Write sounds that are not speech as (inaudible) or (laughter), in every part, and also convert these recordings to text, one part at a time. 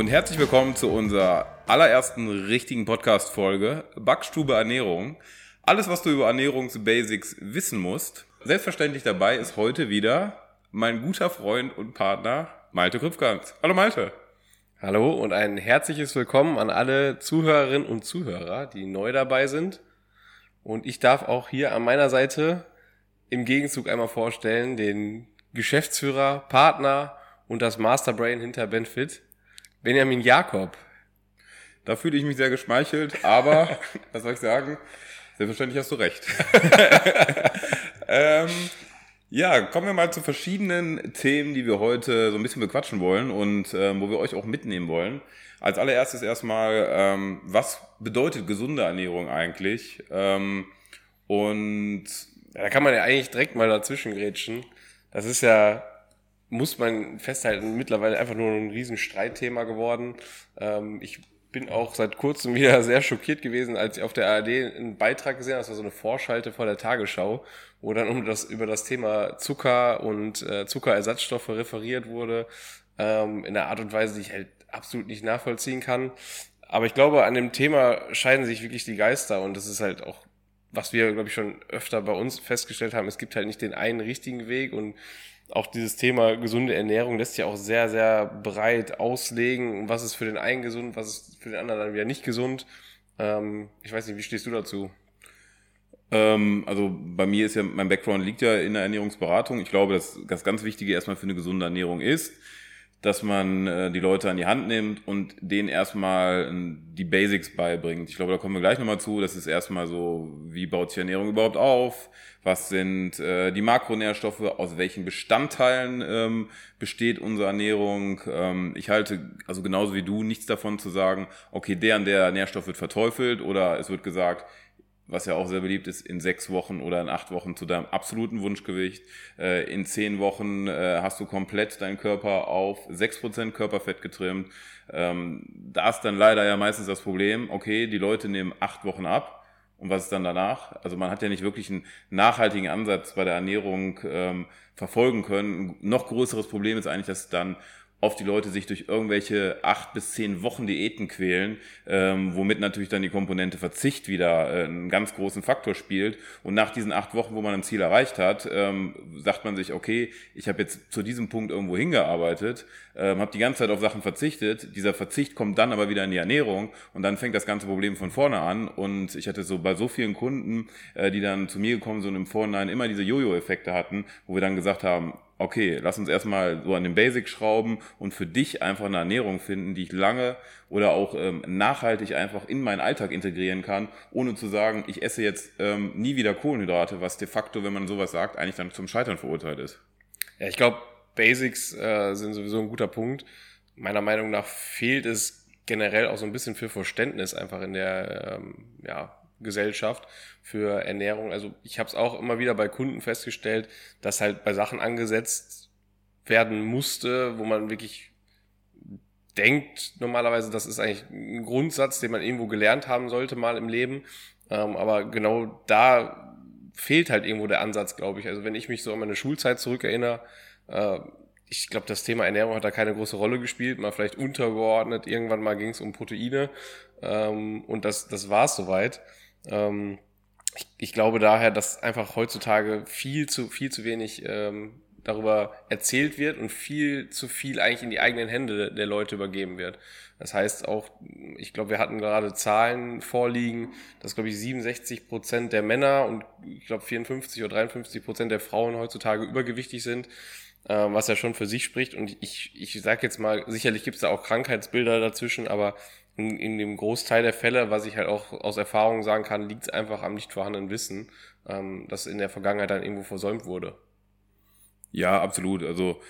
und herzlich willkommen zu unserer allerersten richtigen Podcast-Folge Backstube Ernährung. Alles, was du über Ernährungsbasics wissen musst. Selbstverständlich dabei ist heute wieder mein guter Freund und Partner Malte Krüpfgans. Hallo Malte. Hallo und ein herzliches Willkommen an alle Zuhörerinnen und Zuhörer, die neu dabei sind. Und ich darf auch hier an meiner Seite im Gegenzug einmal vorstellen den Geschäftsführer, Partner und das Masterbrain hinter Benfit, Benjamin Jakob. Da fühle ich mich sehr geschmeichelt, aber, (laughs) was soll ich sagen? Selbstverständlich hast du recht. (laughs) ähm, ja, kommen wir mal zu verschiedenen Themen, die wir heute so ein bisschen bequatschen wollen und ähm, wo wir euch auch mitnehmen wollen. Als allererstes erstmal, ähm, was bedeutet gesunde Ernährung eigentlich? Ähm, und ja, da kann man ja eigentlich direkt mal dazwischen grätschen. Das ist ja, muss man festhalten, mittlerweile einfach nur ein riesen Streitthema geworden. Ähm, ich bin auch seit kurzem wieder (laughs) sehr schockiert gewesen, als ich auf der ARD einen Beitrag gesehen habe, das war so eine Vorschalte vor der Tagesschau, wo dann um das, über das Thema Zucker und äh, Zuckerersatzstoffe referiert wurde, ähm, in einer Art und Weise, die ich halt absolut nicht nachvollziehen kann. Aber ich glaube, an dem Thema scheiden sich wirklich die Geister und das ist halt auch, was wir, glaube ich, schon öfter bei uns festgestellt haben, es gibt halt nicht den einen richtigen Weg und auch dieses Thema gesunde Ernährung lässt sich auch sehr, sehr breit auslegen. Was ist für den einen gesund, was ist für den anderen dann wieder nicht gesund. Ähm, ich weiß nicht, wie stehst du dazu? Ähm, also bei mir ist ja, mein Background liegt ja in der Ernährungsberatung. Ich glaube, dass das ganz Wichtige erstmal für eine gesunde Ernährung ist, dass man äh, die Leute an die Hand nimmt und denen erstmal äh, die Basics beibringt. Ich glaube, da kommen wir gleich nochmal zu. Das ist erstmal so, wie baut sich Ernährung überhaupt auf? Was sind äh, die Makronährstoffe? Aus welchen Bestandteilen ähm, besteht unsere Ernährung? Ähm, ich halte, also genauso wie du, nichts davon zu sagen, okay, der und der Nährstoff wird verteufelt oder es wird gesagt, was ja auch sehr beliebt ist, in sechs Wochen oder in acht Wochen zu deinem absoluten Wunschgewicht. Äh, in zehn Wochen äh, hast du komplett deinen Körper auf sechs Prozent Körperfett getrimmt. Ähm, da ist dann leider ja meistens das Problem, okay, die Leute nehmen acht Wochen ab. Und was ist dann danach? Also man hat ja nicht wirklich einen nachhaltigen Ansatz bei der Ernährung ähm, verfolgen können. Ein noch größeres Problem ist eigentlich, dass dann oft die Leute sich durch irgendwelche acht bis zehn Wochen Diäten quälen, ähm, womit natürlich dann die Komponente Verzicht wieder äh, einen ganz großen Faktor spielt. Und nach diesen acht Wochen, wo man ein Ziel erreicht hat, ähm, sagt man sich, okay, ich habe jetzt zu diesem Punkt irgendwo hingearbeitet, ähm, habe die ganze Zeit auf Sachen verzichtet. Dieser Verzicht kommt dann aber wieder in die Ernährung und dann fängt das ganze Problem von vorne an. Und ich hatte so bei so vielen Kunden, äh, die dann zu mir gekommen sind und im Vorhinein immer diese Jojo-Effekte hatten, wo wir dann gesagt haben, okay, lass uns erstmal so an den Basics schrauben und für dich einfach eine Ernährung finden, die ich lange oder auch ähm, nachhaltig einfach in meinen Alltag integrieren kann, ohne zu sagen, ich esse jetzt ähm, nie wieder Kohlenhydrate, was de facto, wenn man sowas sagt, eigentlich dann zum Scheitern verurteilt ist. Ja, ich glaube, Basics äh, sind sowieso ein guter Punkt. Meiner Meinung nach fehlt es generell auch so ein bisschen für Verständnis einfach in der ähm, ja, Gesellschaft für Ernährung. Also ich habe es auch immer wieder bei Kunden festgestellt, dass halt bei Sachen angesetzt werden musste, wo man wirklich denkt normalerweise, das ist eigentlich ein Grundsatz, den man irgendwo gelernt haben sollte mal im Leben. Ähm, aber genau da fehlt halt irgendwo der Ansatz, glaube ich. Also wenn ich mich so an meine Schulzeit zurückerinnere, äh, ich glaube, das Thema Ernährung hat da keine große Rolle gespielt, mal vielleicht untergeordnet. Irgendwann mal ging es um Proteine ähm, und das, das war es soweit. Ähm, ich, ich, glaube daher, dass einfach heutzutage viel zu, viel zu wenig ähm, darüber erzählt wird und viel zu viel eigentlich in die eigenen Hände der Leute übergeben wird. Das heißt auch, ich glaube, wir hatten gerade Zahlen vorliegen, dass, glaube ich, 67 Prozent der Männer und ich glaube 54 oder 53 Prozent der Frauen heutzutage übergewichtig sind, äh, was ja schon für sich spricht. Und ich, ich sage jetzt mal, sicherlich gibt es da auch Krankheitsbilder dazwischen, aber in, in dem Großteil der Fälle, was ich halt auch aus Erfahrung sagen kann, liegt es einfach am nicht vorhandenen Wissen, ähm, das in der Vergangenheit dann irgendwo versäumt wurde. Ja, absolut. Also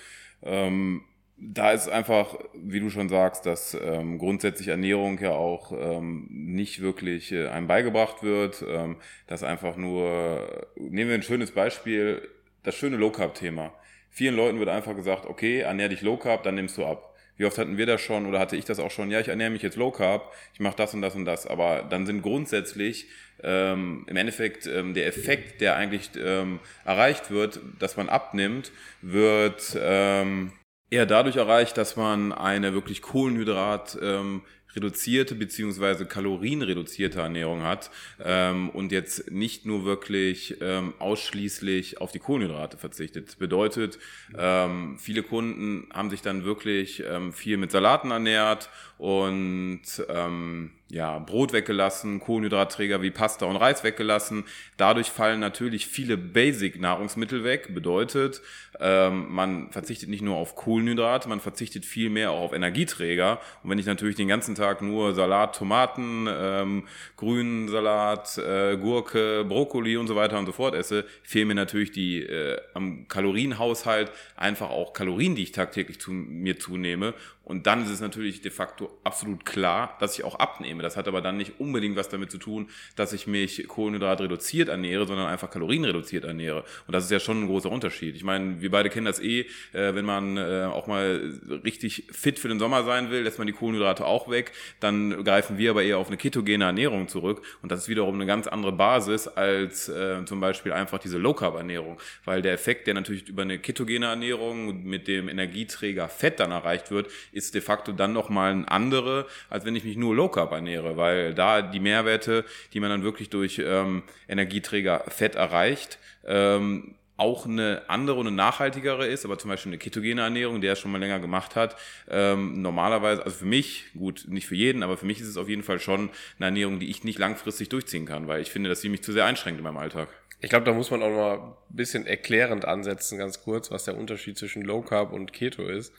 ähm, da ist einfach, wie du schon sagst, dass ähm, grundsätzlich Ernährung ja auch ähm, nicht wirklich äh, einem beigebracht wird, ähm, dass einfach nur, nehmen wir ein schönes Beispiel, das schöne Low Carb Thema. Vielen Leuten wird einfach gesagt, okay, ernähr dich Low Carb, dann nimmst du ab. Wie oft hatten wir das schon oder hatte ich das auch schon? Ja, ich ernähre mich jetzt Low Carb, ich mache das und das und das. Aber dann sind grundsätzlich ähm, im Endeffekt ähm, der Effekt, der eigentlich ähm, erreicht wird, dass man abnimmt, wird ähm, eher dadurch erreicht, dass man eine wirklich Kohlenhydrat ähm, reduzierte beziehungsweise kalorienreduzierte Ernährung hat ähm, und jetzt nicht nur wirklich ähm, ausschließlich auf die Kohlenhydrate verzichtet. Das bedeutet, ähm, viele Kunden haben sich dann wirklich ähm, viel mit Salaten ernährt und ähm, ja, Brot weggelassen, Kohlenhydratträger wie Pasta und Reis weggelassen. Dadurch fallen natürlich viele Basic-Nahrungsmittel weg. Bedeutet, ähm, man verzichtet nicht nur auf Kohlenhydrate, man verzichtet viel mehr auch auf Energieträger. Und wenn ich natürlich den ganzen Tag nur Salat, Tomaten, ähm, grünen Salat, äh, Gurke, Brokkoli und so weiter und so fort esse, fehlen mir natürlich die äh, am Kalorienhaushalt einfach auch Kalorien, die ich tagtäglich zu mir zunehme. Und dann ist es natürlich de facto absolut klar, dass ich auch abnehme. Das hat aber dann nicht unbedingt was damit zu tun, dass ich mich Kohlenhydrat reduziert ernähre, sondern einfach Kalorien reduziert ernähre. Und das ist ja schon ein großer Unterschied. Ich meine, wir beide kennen das eh, äh, wenn man äh, auch mal richtig fit für den Sommer sein will, lässt man die Kohlenhydrate auch weg. Dann greifen wir aber eher auf eine ketogene Ernährung zurück. Und das ist wiederum eine ganz andere Basis als äh, zum Beispiel einfach diese Low-Carb-Ernährung. Weil der Effekt, der natürlich über eine ketogene Ernährung mit dem Energieträger Fett dann erreicht wird, ist de facto dann nochmal ein andere, als wenn ich mich nur Low Carb ernähre, weil da die Mehrwerte, die man dann wirklich durch ähm, Energieträger Fett erreicht, ähm, auch eine andere und eine nachhaltigere ist, aber zum Beispiel eine ketogene Ernährung, der es schon mal länger gemacht hat, ähm, normalerweise, also für mich, gut, nicht für jeden, aber für mich ist es auf jeden Fall schon eine Ernährung, die ich nicht langfristig durchziehen kann, weil ich finde, dass sie mich zu sehr einschränkt in meinem Alltag. Ich glaube, da muss man auch mal ein bisschen erklärend ansetzen, ganz kurz, was der Unterschied zwischen Low Carb und Keto ist.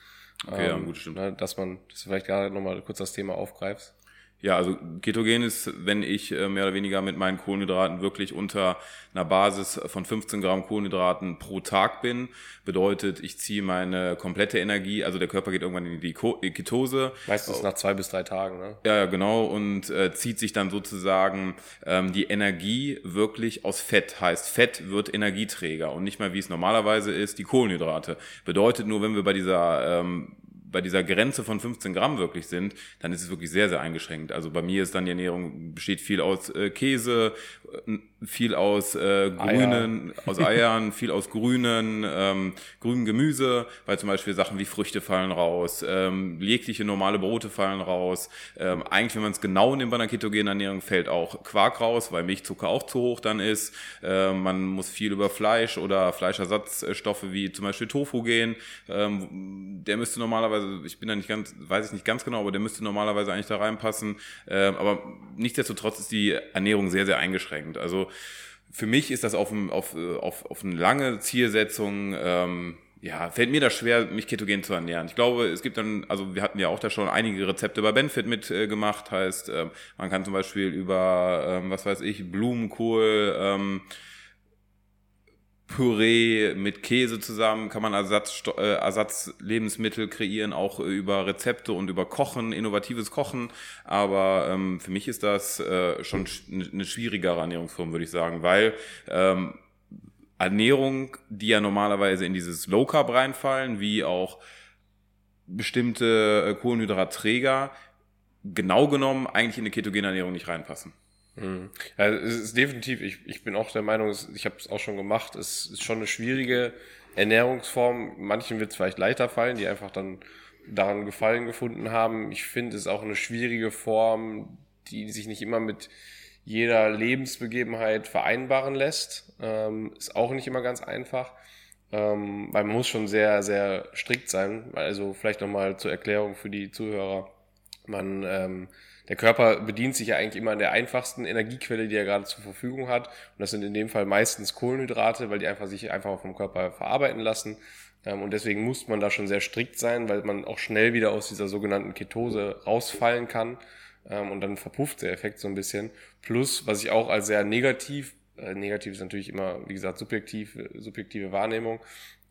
Okay, ähm, ja, gut, stimmt. Ne, dass man, dass du vielleicht gerade nochmal kurz das Thema aufgreifst. Ja, also ketogen ist, wenn ich äh, mehr oder weniger mit meinen Kohlenhydraten wirklich unter einer Basis von 15 Gramm Kohlenhydraten pro Tag bin. Bedeutet, ich ziehe meine komplette Energie, also der Körper geht irgendwann in die Ketose. Meistens nach zwei bis drei Tagen, ne? Ja, genau, und äh, zieht sich dann sozusagen ähm, die Energie wirklich aus Fett. Heißt, Fett wird Energieträger und nicht mal, wie es normalerweise ist, die Kohlenhydrate. Bedeutet nur, wenn wir bei dieser ähm, bei dieser Grenze von 15 Gramm wirklich sind, dann ist es wirklich sehr, sehr eingeschränkt. Also bei mir ist dann die Ernährung besteht viel aus äh, Käse, äh, viel aus äh, grünen, Eier. aus (laughs) Eiern, viel aus grünen, ähm, grünem Gemüse, weil zum Beispiel Sachen wie Früchte fallen raus, ähm, jegliche normale Brote fallen raus. Ähm, eigentlich, wenn man es genau nimmt bei einer ketogenen Ernährung, fällt auch Quark raus, weil Milchzucker auch zu hoch dann ist. Äh, man muss viel über Fleisch oder Fleischersatzstoffe wie zum Beispiel Tofu gehen. Ähm, der müsste normalerweise, ich bin da nicht ganz, weiß ich nicht ganz genau, aber der müsste normalerweise eigentlich da reinpassen. Äh, aber nichtsdestotrotz ist die Ernährung sehr, sehr eingeschränkt. Also für mich ist das auf, auf, auf, auf eine lange Zielsetzung, ähm, ja, fällt mir das schwer, mich ketogen zu ernähren. Ich glaube, es gibt dann, also wir hatten ja auch da schon einige Rezepte bei Benefit mitgemacht, äh, heißt, ähm, man kann zum Beispiel über, ähm, was weiß ich, Blumenkohl, ähm, Püree mit Käse zusammen kann man Ersatz, äh, Ersatzlebensmittel kreieren, auch über Rezepte und über Kochen, innovatives Kochen. Aber ähm, für mich ist das äh, schon eine schwierigere Ernährungsform, würde ich sagen, weil ähm, Ernährung, die ja normalerweise in dieses Low Carb reinfallen, wie auch bestimmte äh, Kohlenhydratträger, genau genommen eigentlich in eine ketogene Ernährung nicht reinpassen. Ja, es ist definitiv, ich, ich bin auch der Meinung, ich habe es auch schon gemacht, es ist schon eine schwierige Ernährungsform. Manchen wird es vielleicht leichter fallen, die einfach dann daran Gefallen gefunden haben. Ich finde es auch eine schwierige Form, die sich nicht immer mit jeder Lebensbegebenheit vereinbaren lässt. Ähm, ist auch nicht immer ganz einfach, ähm, weil man muss schon sehr, sehr strikt sein. Also vielleicht nochmal zur Erklärung für die Zuhörer. Man ähm, der Körper bedient sich ja eigentlich immer an der einfachsten Energiequelle, die er gerade zur Verfügung hat. Und das sind in dem Fall meistens Kohlenhydrate, weil die einfach sich einfach vom Körper verarbeiten lassen. Ähm, und deswegen muss man da schon sehr strikt sein, weil man auch schnell wieder aus dieser sogenannten Ketose rausfallen kann. Ähm, und dann verpufft der Effekt so ein bisschen. Plus, was ich auch als sehr negativ, äh, negativ ist natürlich immer, wie gesagt, subjektiv, subjektive Wahrnehmung,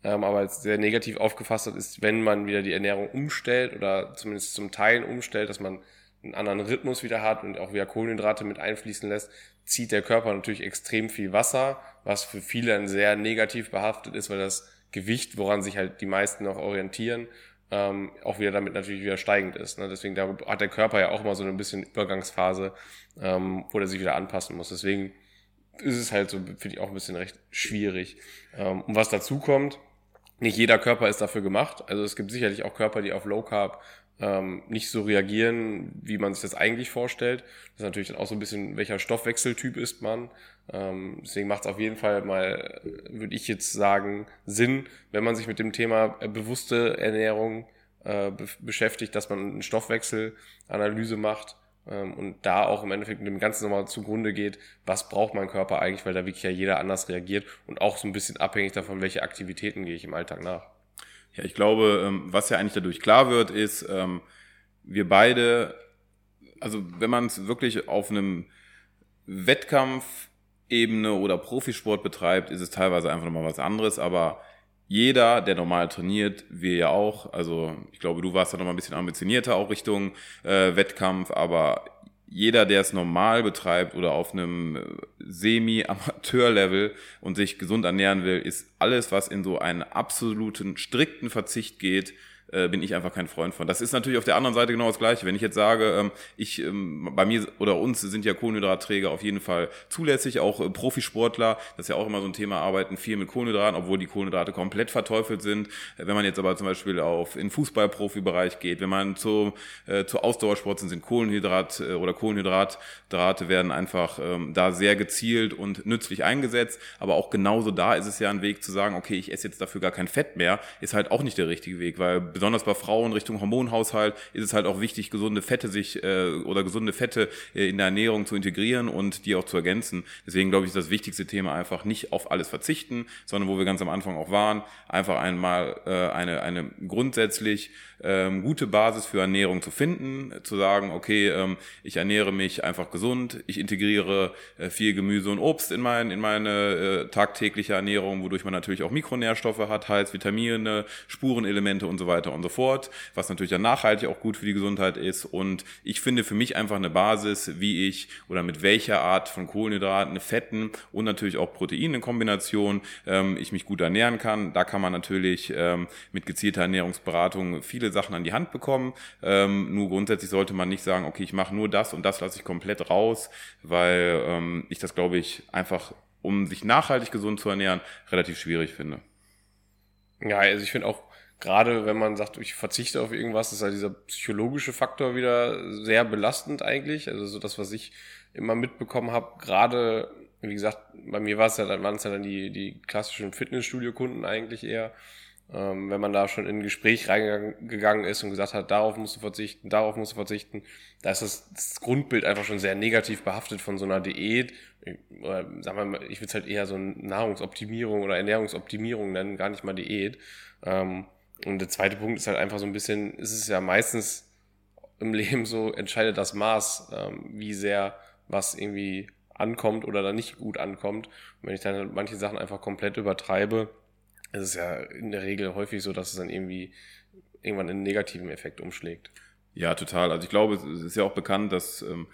ähm, aber als sehr negativ aufgefasst hat, ist, wenn man wieder die Ernährung umstellt oder zumindest zum Teil umstellt, dass man einen anderen Rhythmus wieder hat und auch wieder Kohlenhydrate mit einfließen lässt, zieht der Körper natürlich extrem viel Wasser, was für viele dann sehr negativ behaftet ist, weil das Gewicht, woran sich halt die meisten noch orientieren, ähm, auch wieder damit natürlich wieder steigend ist. Ne? Deswegen da hat der Körper ja auch immer so ein bisschen Übergangsphase, ähm, wo er sich wieder anpassen muss. Deswegen ist es halt so, finde ich, auch ein bisschen recht schwierig. Ähm, und was dazu kommt, nicht jeder Körper ist dafür gemacht. Also es gibt sicherlich auch Körper, die auf Low Carb ähm, nicht so reagieren, wie man sich das eigentlich vorstellt. Das ist natürlich dann auch so ein bisschen, welcher Stoffwechseltyp ist man. Ähm, deswegen macht es auf jeden Fall mal, würde ich jetzt sagen, Sinn, wenn man sich mit dem Thema äh, bewusste Ernährung äh, be beschäftigt, dass man eine Stoffwechselanalyse macht ähm, und da auch im Endeffekt dem Ganzen nochmal zugrunde geht, was braucht mein Körper eigentlich, weil da wirklich ja jeder anders reagiert und auch so ein bisschen abhängig davon, welche Aktivitäten gehe ich im Alltag nach. Ja, ich glaube, ähm, was ja eigentlich dadurch klar wird, ist, ähm, wir beide, also wenn man es wirklich auf einem Wettkampfebene oder Profisport betreibt, ist es teilweise einfach nochmal was anderes, aber jeder, der normal trainiert, wir ja auch, also ich glaube, du warst da nochmal ein bisschen ambitionierter auch Richtung äh, Wettkampf, aber jeder, der es normal betreibt oder auf einem äh, Semi-Amateur-Level und sich gesund ernähren will, ist alles, was in so einen absoluten, strikten Verzicht geht, äh, bin ich einfach kein Freund von. Das ist natürlich auf der anderen Seite genau das Gleiche. Wenn ich jetzt sage, ähm, ich, ähm, bei mir oder uns sind ja Kohlenhydratträger auf jeden Fall zulässig, auch äh, Profisportler, das ist ja auch immer so ein Thema, arbeiten viel mit Kohlenhydraten, obwohl die Kohlenhydrate komplett verteufelt sind. Wenn man jetzt aber zum Beispiel auf in Fußball-Profibereich geht, wenn man zu, äh, zu Ausdauersport sind, sind Kohlenhydrat äh, oder Kohlenhydratdrate werden einfach ähm, da sehr gezielt und nützlich eingesetzt. Aber auch genauso da ist es ja ein Weg zu sagen, okay, ich esse jetzt dafür gar kein Fett mehr, ist halt auch nicht der richtige Weg, weil besonders bei Frauen Richtung Hormonhaushalt ist es halt auch wichtig, gesunde Fette sich äh, oder gesunde Fette äh, in der Ernährung zu integrieren und die auch zu ergänzen. Deswegen glaube ich, ist das wichtigste Thema einfach nicht auf alles verzichten, sondern wo wir ganz am Anfang auch waren, einfach einmal äh, eine, eine grundsätzlich ähm, gute Basis für Ernährung zu finden, zu sagen, okay, ähm, ich ernähre mich einfach gesund, ich integriere äh, viel Gemüse und Obst in, mein, in meine äh, tagtägliche Ernährung, wodurch man natürlich auch Mikronährstoffe hat, heißt Vitamine, Spurenelemente und so weiter und so fort, was natürlich dann nachhaltig auch gut für die Gesundheit ist. Und ich finde für mich einfach eine Basis, wie ich oder mit welcher Art von Kohlenhydraten, Fetten und natürlich auch Proteinen in Kombination ähm, ich mich gut ernähren kann. Da kann man natürlich ähm, mit gezielter Ernährungsberatung viele Sachen an die Hand bekommen. Ähm, nur grundsätzlich sollte man nicht sagen, okay, ich mache nur das und das lasse ich komplett raus, weil ähm, ich das, glaube ich, einfach, um sich nachhaltig gesund zu ernähren, relativ schwierig finde. Ja, also ich finde auch, gerade wenn man sagt, ich verzichte auf irgendwas, ist halt dieser psychologische Faktor wieder sehr belastend eigentlich. Also so das, was ich immer mitbekommen habe, gerade, wie gesagt, bei mir war es ja, dann waren es ja dann die, die klassischen Fitnessstudio-Kunden eigentlich eher, ähm, wenn man da schon in ein Gespräch reingegangen ist und gesagt hat, darauf musst du verzichten, darauf musst du verzichten, da ist das, das Grundbild einfach schon sehr negativ behaftet von so einer Diät. Oder sagen wir mal, ich würde es halt eher so Nahrungsoptimierung oder Ernährungsoptimierung nennen, gar nicht mal Diät. Ähm, und der zweite Punkt ist halt einfach so ein bisschen, ist es ja meistens im (laughs) Leben so, entscheidet das Maß, ähm, wie sehr was irgendwie ankommt oder dann nicht gut ankommt. Und wenn ich dann manche Sachen einfach komplett übertreibe, es ist ja in der Regel häufig so, dass es dann irgendwie irgendwann einen negativen Effekt umschlägt. Ja, total. Also ich glaube, es ist ja auch bekannt, dass ähm,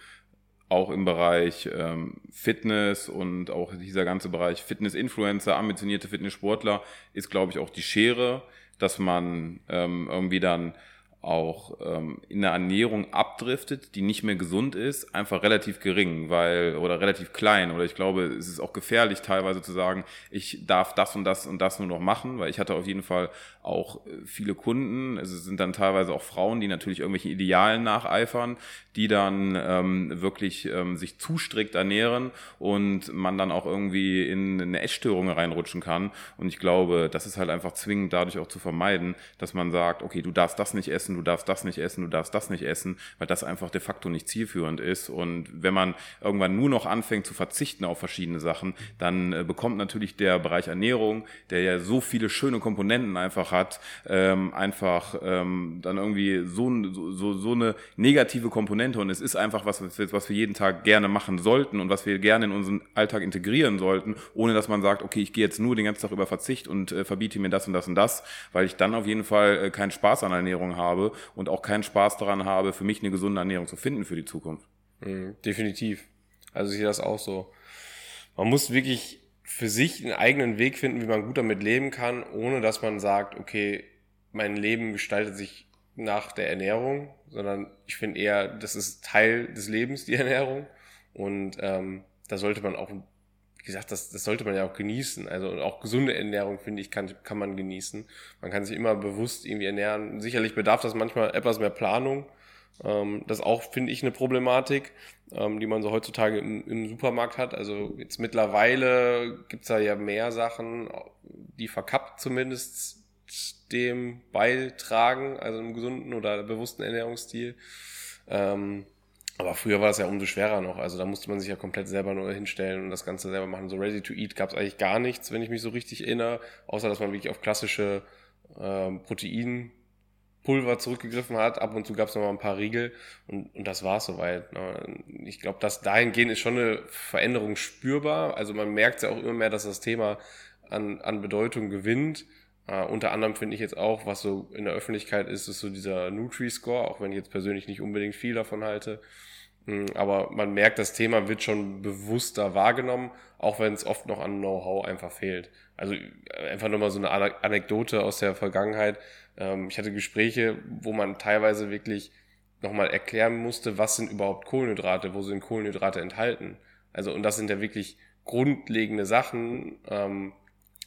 auch im Bereich ähm, Fitness und auch dieser ganze Bereich Fitness-Influencer, ambitionierte Fitnesssportler, ist, glaube ich, auch die Schere, dass man ähm, irgendwie dann auch ähm, in der Ernährung abdriftet, die nicht mehr gesund ist, einfach relativ gering, weil oder relativ klein. Oder ich glaube, es ist auch gefährlich teilweise zu sagen, ich darf das und das und das nur noch machen, weil ich hatte auf jeden Fall auch äh, viele Kunden, es sind dann teilweise auch Frauen, die natürlich irgendwelchen Idealen nacheifern, die dann ähm, wirklich ähm, sich zu strikt ernähren und man dann auch irgendwie in eine Essstörung reinrutschen kann und ich glaube, das ist halt einfach zwingend dadurch auch zu vermeiden, dass man sagt, okay, du darfst das nicht essen, essen, du darfst das nicht essen, du darfst das nicht essen, weil das einfach de facto nicht zielführend ist. Und wenn man irgendwann nur noch anfängt zu verzichten auf verschiedene Sachen, dann äh, bekommt natürlich der Bereich Ernährung, der ja so viele schöne Komponenten einfach hat, ähm, einfach ähm, dann irgendwie so, so, so eine negative Komponente. Und es ist einfach was, was wir jeden Tag gerne machen sollten und was wir gerne in unseren Alltag integrieren sollten, ohne dass man sagt, okay, ich gehe jetzt nur den ganzen Tag über Verzicht und äh, verbiete mir das und das und das, weil ich dann auf jeden Fall äh, keinen Spaß an Ernährung habe und auch keinen Spaß daran habe, für mich eine gesunde Ernährung zu finden für die Zukunft. Mhm, definitiv. Also ich sehe das auch so. Man muss wirklich für sich einen eigenen Weg finden, wie man gut damit leben kann, ohne dass man sagt, okay, mein Leben gestaltet sich nach der Ernährung, sondern ich finde eher, das ist Teil des Lebens, die (laughs) Ernährung. Und ähm, da sollte man auch wie gesagt, das, das sollte man ja auch genießen. Also auch gesunde Ernährung, finde ich, kann, kann man genießen. Man kann sich immer bewusst irgendwie ernähren. Sicherlich bedarf das manchmal etwas mehr Planung. Ähm, das auch, finde ich, eine Problematik, ähm, die man so heutzutage im, im Supermarkt hat. Also jetzt mittlerweile gibt's da ja mehr Sachen, die verkappt zumindest dem beitragen, also einem gesunden oder bewussten Ernährungsstil. Ähm, aber früher war das ja umso schwerer noch. Also da musste man sich ja komplett selber nur hinstellen und das Ganze selber machen. So Ready to Eat gab es eigentlich gar nichts, wenn ich mich so richtig erinnere, außer dass man wirklich auf klassische ähm, Proteinpulver zurückgegriffen hat. Ab und zu gab es noch mal ein paar Riegel und, und das war soweit. Ne? Ich glaube, dass dahingehend ist schon eine Veränderung spürbar. Also man merkt ja auch immer mehr, dass das Thema an, an Bedeutung gewinnt. Uh, unter anderem finde ich jetzt auch, was so in der Öffentlichkeit ist, ist so dieser Nutri-Score, auch wenn ich jetzt persönlich nicht unbedingt viel davon halte. Hm, aber man merkt, das Thema wird schon bewusster wahrgenommen, auch wenn es oft noch an Know-how einfach fehlt. Also äh, einfach nur mal so eine Anekdote aus der Vergangenheit. Ähm, ich hatte Gespräche, wo man teilweise wirklich nochmal erklären musste, was sind überhaupt Kohlenhydrate, wo sind Kohlenhydrate enthalten. Also, und das sind ja wirklich grundlegende Sachen, ähm,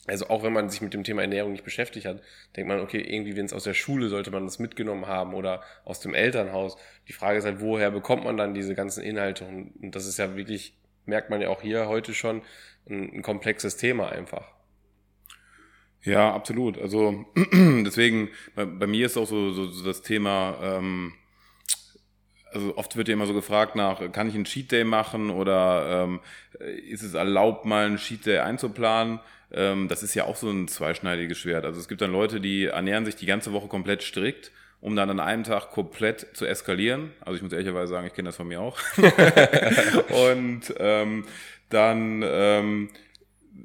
also auch wenn man sich mit dem Thema Ernährung nicht beschäftigt hat, denkt man, okay, irgendwie, wenn es aus der Schule sollte man das mitgenommen haben oder aus dem Elternhaus. Die Frage ist halt, woher bekommt man dann diese ganzen Inhalte? Und das ist ja wirklich, merkt man ja auch hier heute schon, ein, ein komplexes Thema einfach. Ja, absolut. Also (clears throat) deswegen, bei, bei, mir ist auch so, so, so das Thema, ähm, also oft wird ja immer so gefragt nach, kann ich einen Cheat Day machen oder ähm, ist es erlaubt, mal einen Cheat Day einzuplanen? Ähm, das ist ja auch so ein zweischneidiges Schwert. Also es gibt dann Leute, die ernähren sich die ganze Woche komplett strikt, um dann an einem Tag komplett zu eskalieren. Also ich muss ehrlicherweise sagen, ich kenne das von mir auch. (laughs) und ähm, dann ähm,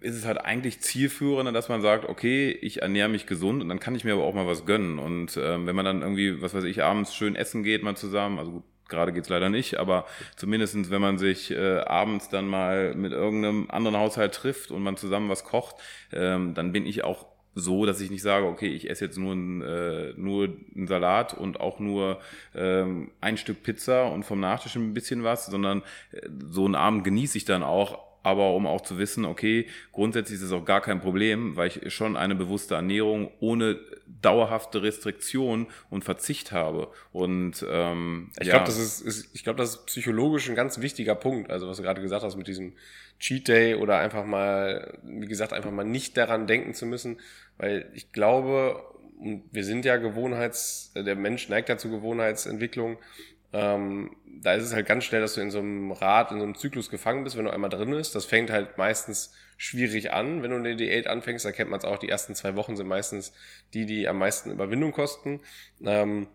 ist es halt eigentlich zielführender, dass man sagt, okay, ich ernähre mich gesund und dann kann ich mir aber auch mal was gönnen. Und ähm, wenn man dann irgendwie, was weiß ich, abends schön essen geht, mal zusammen, also gut, gerade geht's leider nicht, aber zumindestens, wenn man sich äh, abends dann mal mit irgendeinem anderen Haushalt trifft und man zusammen was kocht, ähm, dann bin ich auch so, dass ich nicht sage, okay, ich esse jetzt nur, ein, äh, nur einen Salat und auch nur ähm, ein Stück Pizza und vom Nachtisch ein bisschen was, sondern äh, so einen Abend genieße ich dann auch aber um auch zu wissen, okay, grundsätzlich ist es auch gar kein Problem, weil ich schon eine bewusste Ernährung ohne dauerhafte Restriktion und Verzicht habe. Und ähm, ich ja. glaube, das ist, ist, ich glaube, das ist psychologisch ein ganz wichtiger Punkt. Also was du gerade gesagt hast mit diesem Cheat Day oder einfach mal, wie gesagt, einfach mal nicht daran denken zu müssen, weil ich glaube, wir sind ja Gewohnheits, der Mensch neigt ja zu Gewohnheitsentwicklung ähm, da ist es halt ganz schnell, dass du in so einem Rad, in so einem Zyklus gefangen bist, wenn du einmal drin bist. Das fängt halt meistens schwierig an, wenn du eine Diät anfängst. Da kennt man es auch, die ersten zwei Wochen sind meistens die, die am meisten Überwindung kosten. Ähm,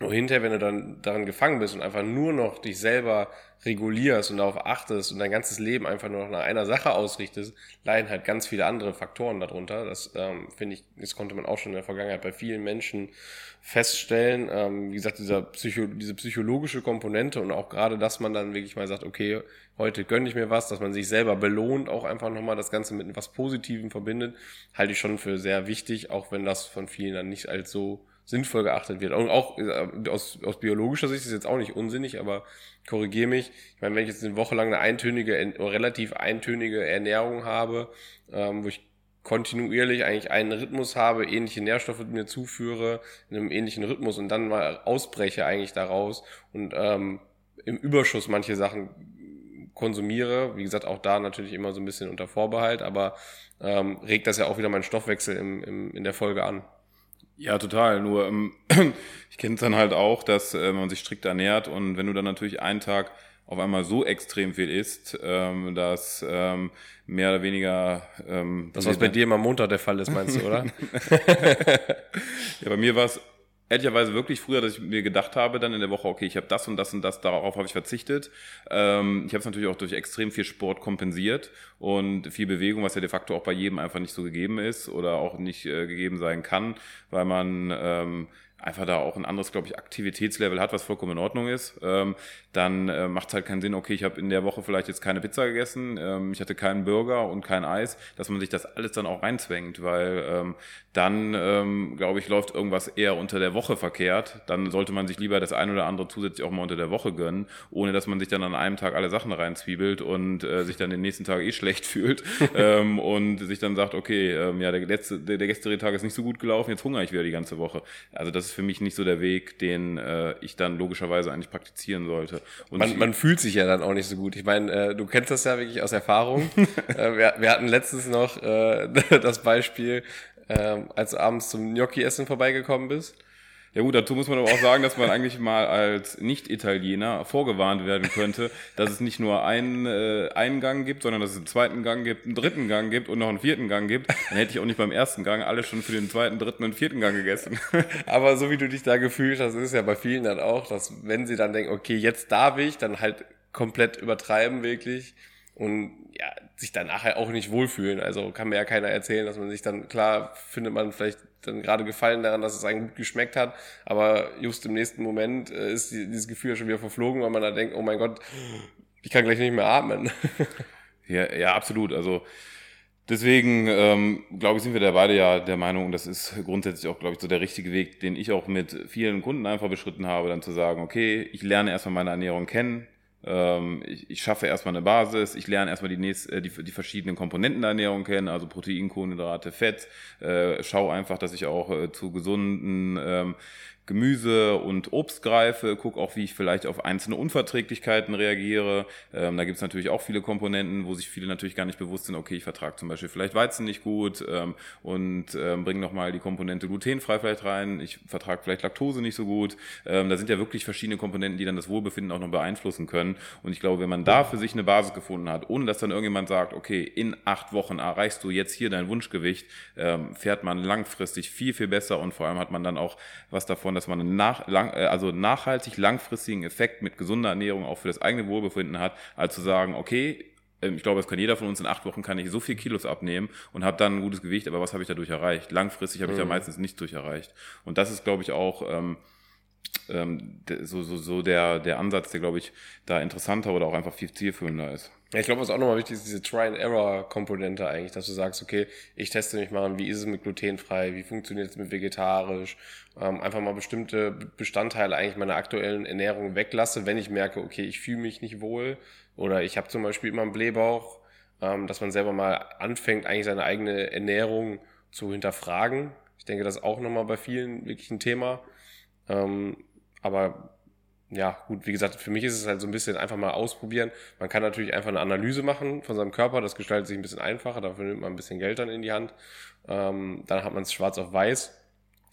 nur hinterher, wenn du dann daran gefangen bist und einfach nur noch dich selber regulierst und darauf achtest und dein ganzes Leben einfach nur noch nach einer Sache ausrichtest, leiden halt ganz viele andere Faktoren darunter. Das ähm, finde ich, das konnte man auch schon in der Vergangenheit bei vielen Menschen feststellen. Ähm, wie gesagt, dieser Psycho, diese psychologische Komponente und auch gerade, dass man dann wirklich mal sagt, okay, heute gönne ich mir was, dass man sich selber belohnt, auch einfach nochmal das Ganze mit etwas Positivem verbindet, halte ich schon für sehr wichtig, auch wenn das von vielen dann nicht als so sinnvoll geachtet wird. Und auch äh, aus, aus biologischer Sicht ist es jetzt auch nicht unsinnig, aber korrigiere mich. Ich meine, wenn ich jetzt eine Woche lang eine eintönige, relativ eintönige Ernährung habe, ähm, wo ich kontinuierlich eigentlich einen Rhythmus habe, ähnliche Nährstoffe mir zuführe, in einem ähnlichen Rhythmus und dann mal ausbreche eigentlich daraus und ähm, im Überschuss manche Sachen konsumiere. Wie gesagt, auch da natürlich immer so ein bisschen unter Vorbehalt, aber ähm, regt das ja auch wieder meinen Stoffwechsel im, im, in der Folge an. Ja, total. Nur ähm, (clears throat) ich kenne es dann halt auch, dass äh, man sich strikt ernährt und wenn du dann natürlich einen Tag auf einmal so extrem viel isst, ähm, dass ähm, mehr oder weniger ähm, das was bei dir immer Montag der Fall ist, meinst du, oder? (laughs) ja, bei mir war es ehrlicherweise wirklich früher, dass ich mir gedacht habe, dann in der Woche, okay, ich habe das und das und das, darauf habe ich verzichtet. Ähm, ich habe es natürlich auch durch extrem viel Sport kompensiert und viel Bewegung, was ja de facto auch bei jedem einfach nicht so gegeben ist oder auch nicht äh, gegeben sein kann, weil man ähm, einfach da auch ein anderes, glaube ich, Aktivitätslevel hat, was vollkommen in Ordnung ist. Ähm, dann äh, macht es halt keinen Sinn, okay, ich habe in der Woche vielleicht jetzt keine Pizza gegessen, ähm, ich hatte keinen Burger und kein Eis, dass man sich das alles dann auch reinzwängt, weil ähm, dann, ähm, glaube ich, läuft irgendwas eher unter der Woche verkehrt. Dann sollte man sich lieber das ein oder andere zusätzlich auch mal unter der Woche gönnen, ohne dass man sich dann an einem Tag alle Sachen reinzwiebelt und äh, sich dann den nächsten Tag eh schlecht (laughs) fühlt ähm, und sich dann sagt, okay, ähm, ja, der letzte, der, der gestrige Tag ist nicht so gut gelaufen, jetzt hungere ich wieder die ganze Woche. Also das ist für mich nicht so der Weg, den äh, ich dann logischerweise eigentlich praktizieren sollte. Und man, man fühlt sich ja dann auch nicht so gut. Ich meine, äh, du kennst das ja wirklich aus Erfahrung. (laughs) äh, wir, wir hatten letztens noch äh, (laughs) das Beispiel, äh, als du abends zum Gnocchi-Essen vorbeigekommen bist. Ja gut, dazu muss man aber auch sagen, dass man eigentlich mal als Nicht-Italiener vorgewarnt werden könnte, dass es nicht nur einen, äh, einen Gang gibt, sondern dass es einen zweiten Gang gibt, einen dritten Gang gibt und noch einen vierten Gang gibt. Dann hätte ich auch nicht beim ersten Gang alles schon für den zweiten, dritten und vierten Gang gegessen. (laughs) Aber so wie du dich da gefühlt hast, ist ja bei vielen dann auch, dass wenn sie dann denken, okay, jetzt darf ich, dann halt komplett übertreiben wirklich und ja, sich dann nachher auch nicht wohlfühlen. Also kann mir ja keiner erzählen, dass man sich dann, klar, findet man vielleicht dann gerade Gefallen daran, dass es einem gut geschmeckt hat, aber just im nächsten Moment äh, ist dieses Gefühl schon wieder verflogen, weil man da denkt, oh mein Gott, ich kann gleich nicht mehr atmen. (laughs) ja, ja, absolut. Also Deswegen ähm, glaube ich, sind wir da beide ja der Meinung, das ist grundsätzlich auch, glaube ich, so der richtige Weg, den ich auch mit vielen Kunden einfach beschritten habe, dann zu sagen, okay, ich lerne erstmal meine Ernährung kennen, ich, ich schaffe erstmal eine Basis, ich lerne erstmal die, nächst, äh, die, die verschiedenen Komponenten der Ernährung kennen, also Protein, Kohlenhydrate, Fett, äh, schau einfach, dass ich auch äh, zu gesunden ähm, Gemüse und Obst greife, gucke auch, wie ich vielleicht auf einzelne Unverträglichkeiten reagiere. Ähm, da gibt es natürlich auch viele Komponenten, wo sich viele natürlich gar nicht bewusst sind, okay, ich vertrage zum Beispiel vielleicht Weizen nicht gut ähm, und ähm, bringe nochmal die Komponente glutenfrei vielleicht rein, ich vertrage vielleicht Laktose nicht so gut. Ähm, da sind ja wirklich verschiedene Komponenten, die dann das Wohlbefinden auch noch beeinflussen können. Und ich glaube, wenn man da für sich eine Basis gefunden hat, ohne dass dann irgendjemand sagt, okay, in acht Wochen erreichst du jetzt hier dein Wunschgewicht, ähm, fährt man langfristig viel, viel besser und vor allem hat man dann auch was davon, dass man einen nach, lang, äh, also nachhaltig langfristigen Effekt mit gesunder Ernährung auch für das eigene Wohlbefinden hat, als zu sagen, okay, ähm, ich glaube, das kann jeder von uns in acht Wochen kann ich so viel Kilos abnehmen und habe dann ein gutes Gewicht, aber was habe ich dadurch erreicht? Langfristig habe ich mhm. da meistens nicht durch erreicht. Und das ist, glaube ich, auch ähm, ähm, so, so, so der, der Ansatz, der, glaube ich, da interessanter oder auch einfach viel zielführender ist. Ich glaube, was auch nochmal wichtig ist, diese Try-and-Error-Komponente eigentlich, dass du sagst, okay, ich teste mich mal, wie ist es mit glutenfrei, wie funktioniert es mit vegetarisch, ähm, einfach mal bestimmte Bestandteile eigentlich meiner aktuellen Ernährung weglasse, wenn ich merke, okay, ich fühle mich nicht wohl oder ich habe zum Beispiel immer einen Blähbauch, ähm, dass man selber mal anfängt, eigentlich seine eigene Ernährung zu hinterfragen. Ich denke, das ist auch nochmal bei vielen wirklich ein Thema. Ähm, aber ja, gut, wie gesagt, für mich ist es halt so ein bisschen einfach mal ausprobieren. Man kann natürlich einfach eine Analyse machen von seinem Körper, das gestaltet sich ein bisschen einfacher, dafür nimmt man ein bisschen Geld dann in die Hand. Ähm, dann hat man es schwarz auf weiß.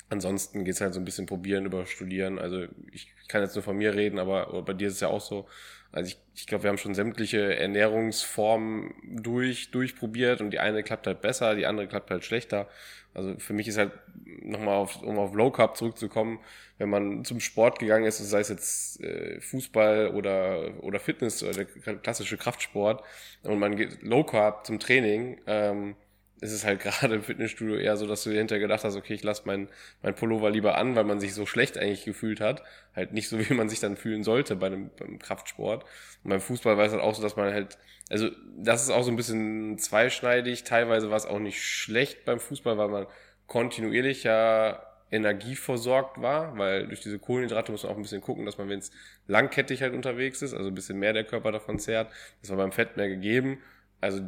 Ansonsten geht's halt so ein bisschen probieren über Studieren. Also ich kann jetzt nur von mir reden, aber bei dir ist es ja auch so. Also ich, ich glaube, wir haben schon sämtliche Ernährungsformen durch, durchprobiert und die eine klappt halt besser, die andere klappt halt schlechter. Also für mich ist halt nochmal auf, um auf Low Carb zurückzukommen, wenn man zum Sport gegangen ist, sei es jetzt äh, Fußball oder, oder Fitness oder der klassische Kraftsport und man geht Low Carb zum Training, ähm, ist es halt (laughs) gerade im Fitnessstudio eher so, dass du dir hinterher gedacht hast, okay, ich lasse mein, mein Pullover lieber an, weil man sich so schlecht eigentlich gefühlt hat. Halt nicht so, (laughs) wie man sich dann fühlen sollte bei einem, beim Kraftsport. Und beim Fußball war es halt auch so, dass man halt, also das ist auch so ein bisschen zweischneidig. Teilweise war es auch nicht schlecht beim Fußball, weil man kontinuierlich ja energieversorgt war, weil durch diese Kohlenhydrate muss man auch ein bisschen gucken, dass man, wenn es langkettig halt unterwegs ist, also ein bisschen mehr der Körper davon zehrt, das war beim Fett mehr gegeben. Also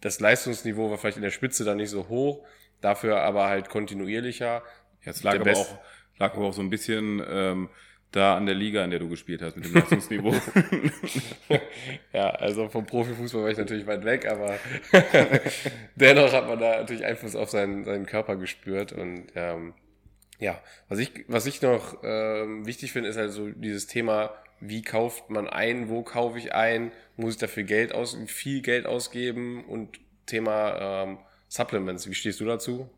das Leistungsniveau war vielleicht in der Spitze dann nicht so hoch, dafür aber halt kontinuierlicher. Ja, es lag, aber auch, lag aber auch so ein bisschen ähm, da an der Liga, in der du gespielt hast, mit dem Leistungsniveau. (laughs) ja, also vom Profifußball war ich natürlich weit weg, aber (laughs) dennoch hat man da natürlich Einfluss auf seinen, seinen Körper gespürt und ähm, ja, was ich, was ich noch ähm, wichtig finde, ist halt so dieses Thema wie kauft man ein, wo kaufe ich ein, muss ich dafür Geld aus, viel Geld ausgeben und Thema ähm, Supplements, wie stehst du dazu?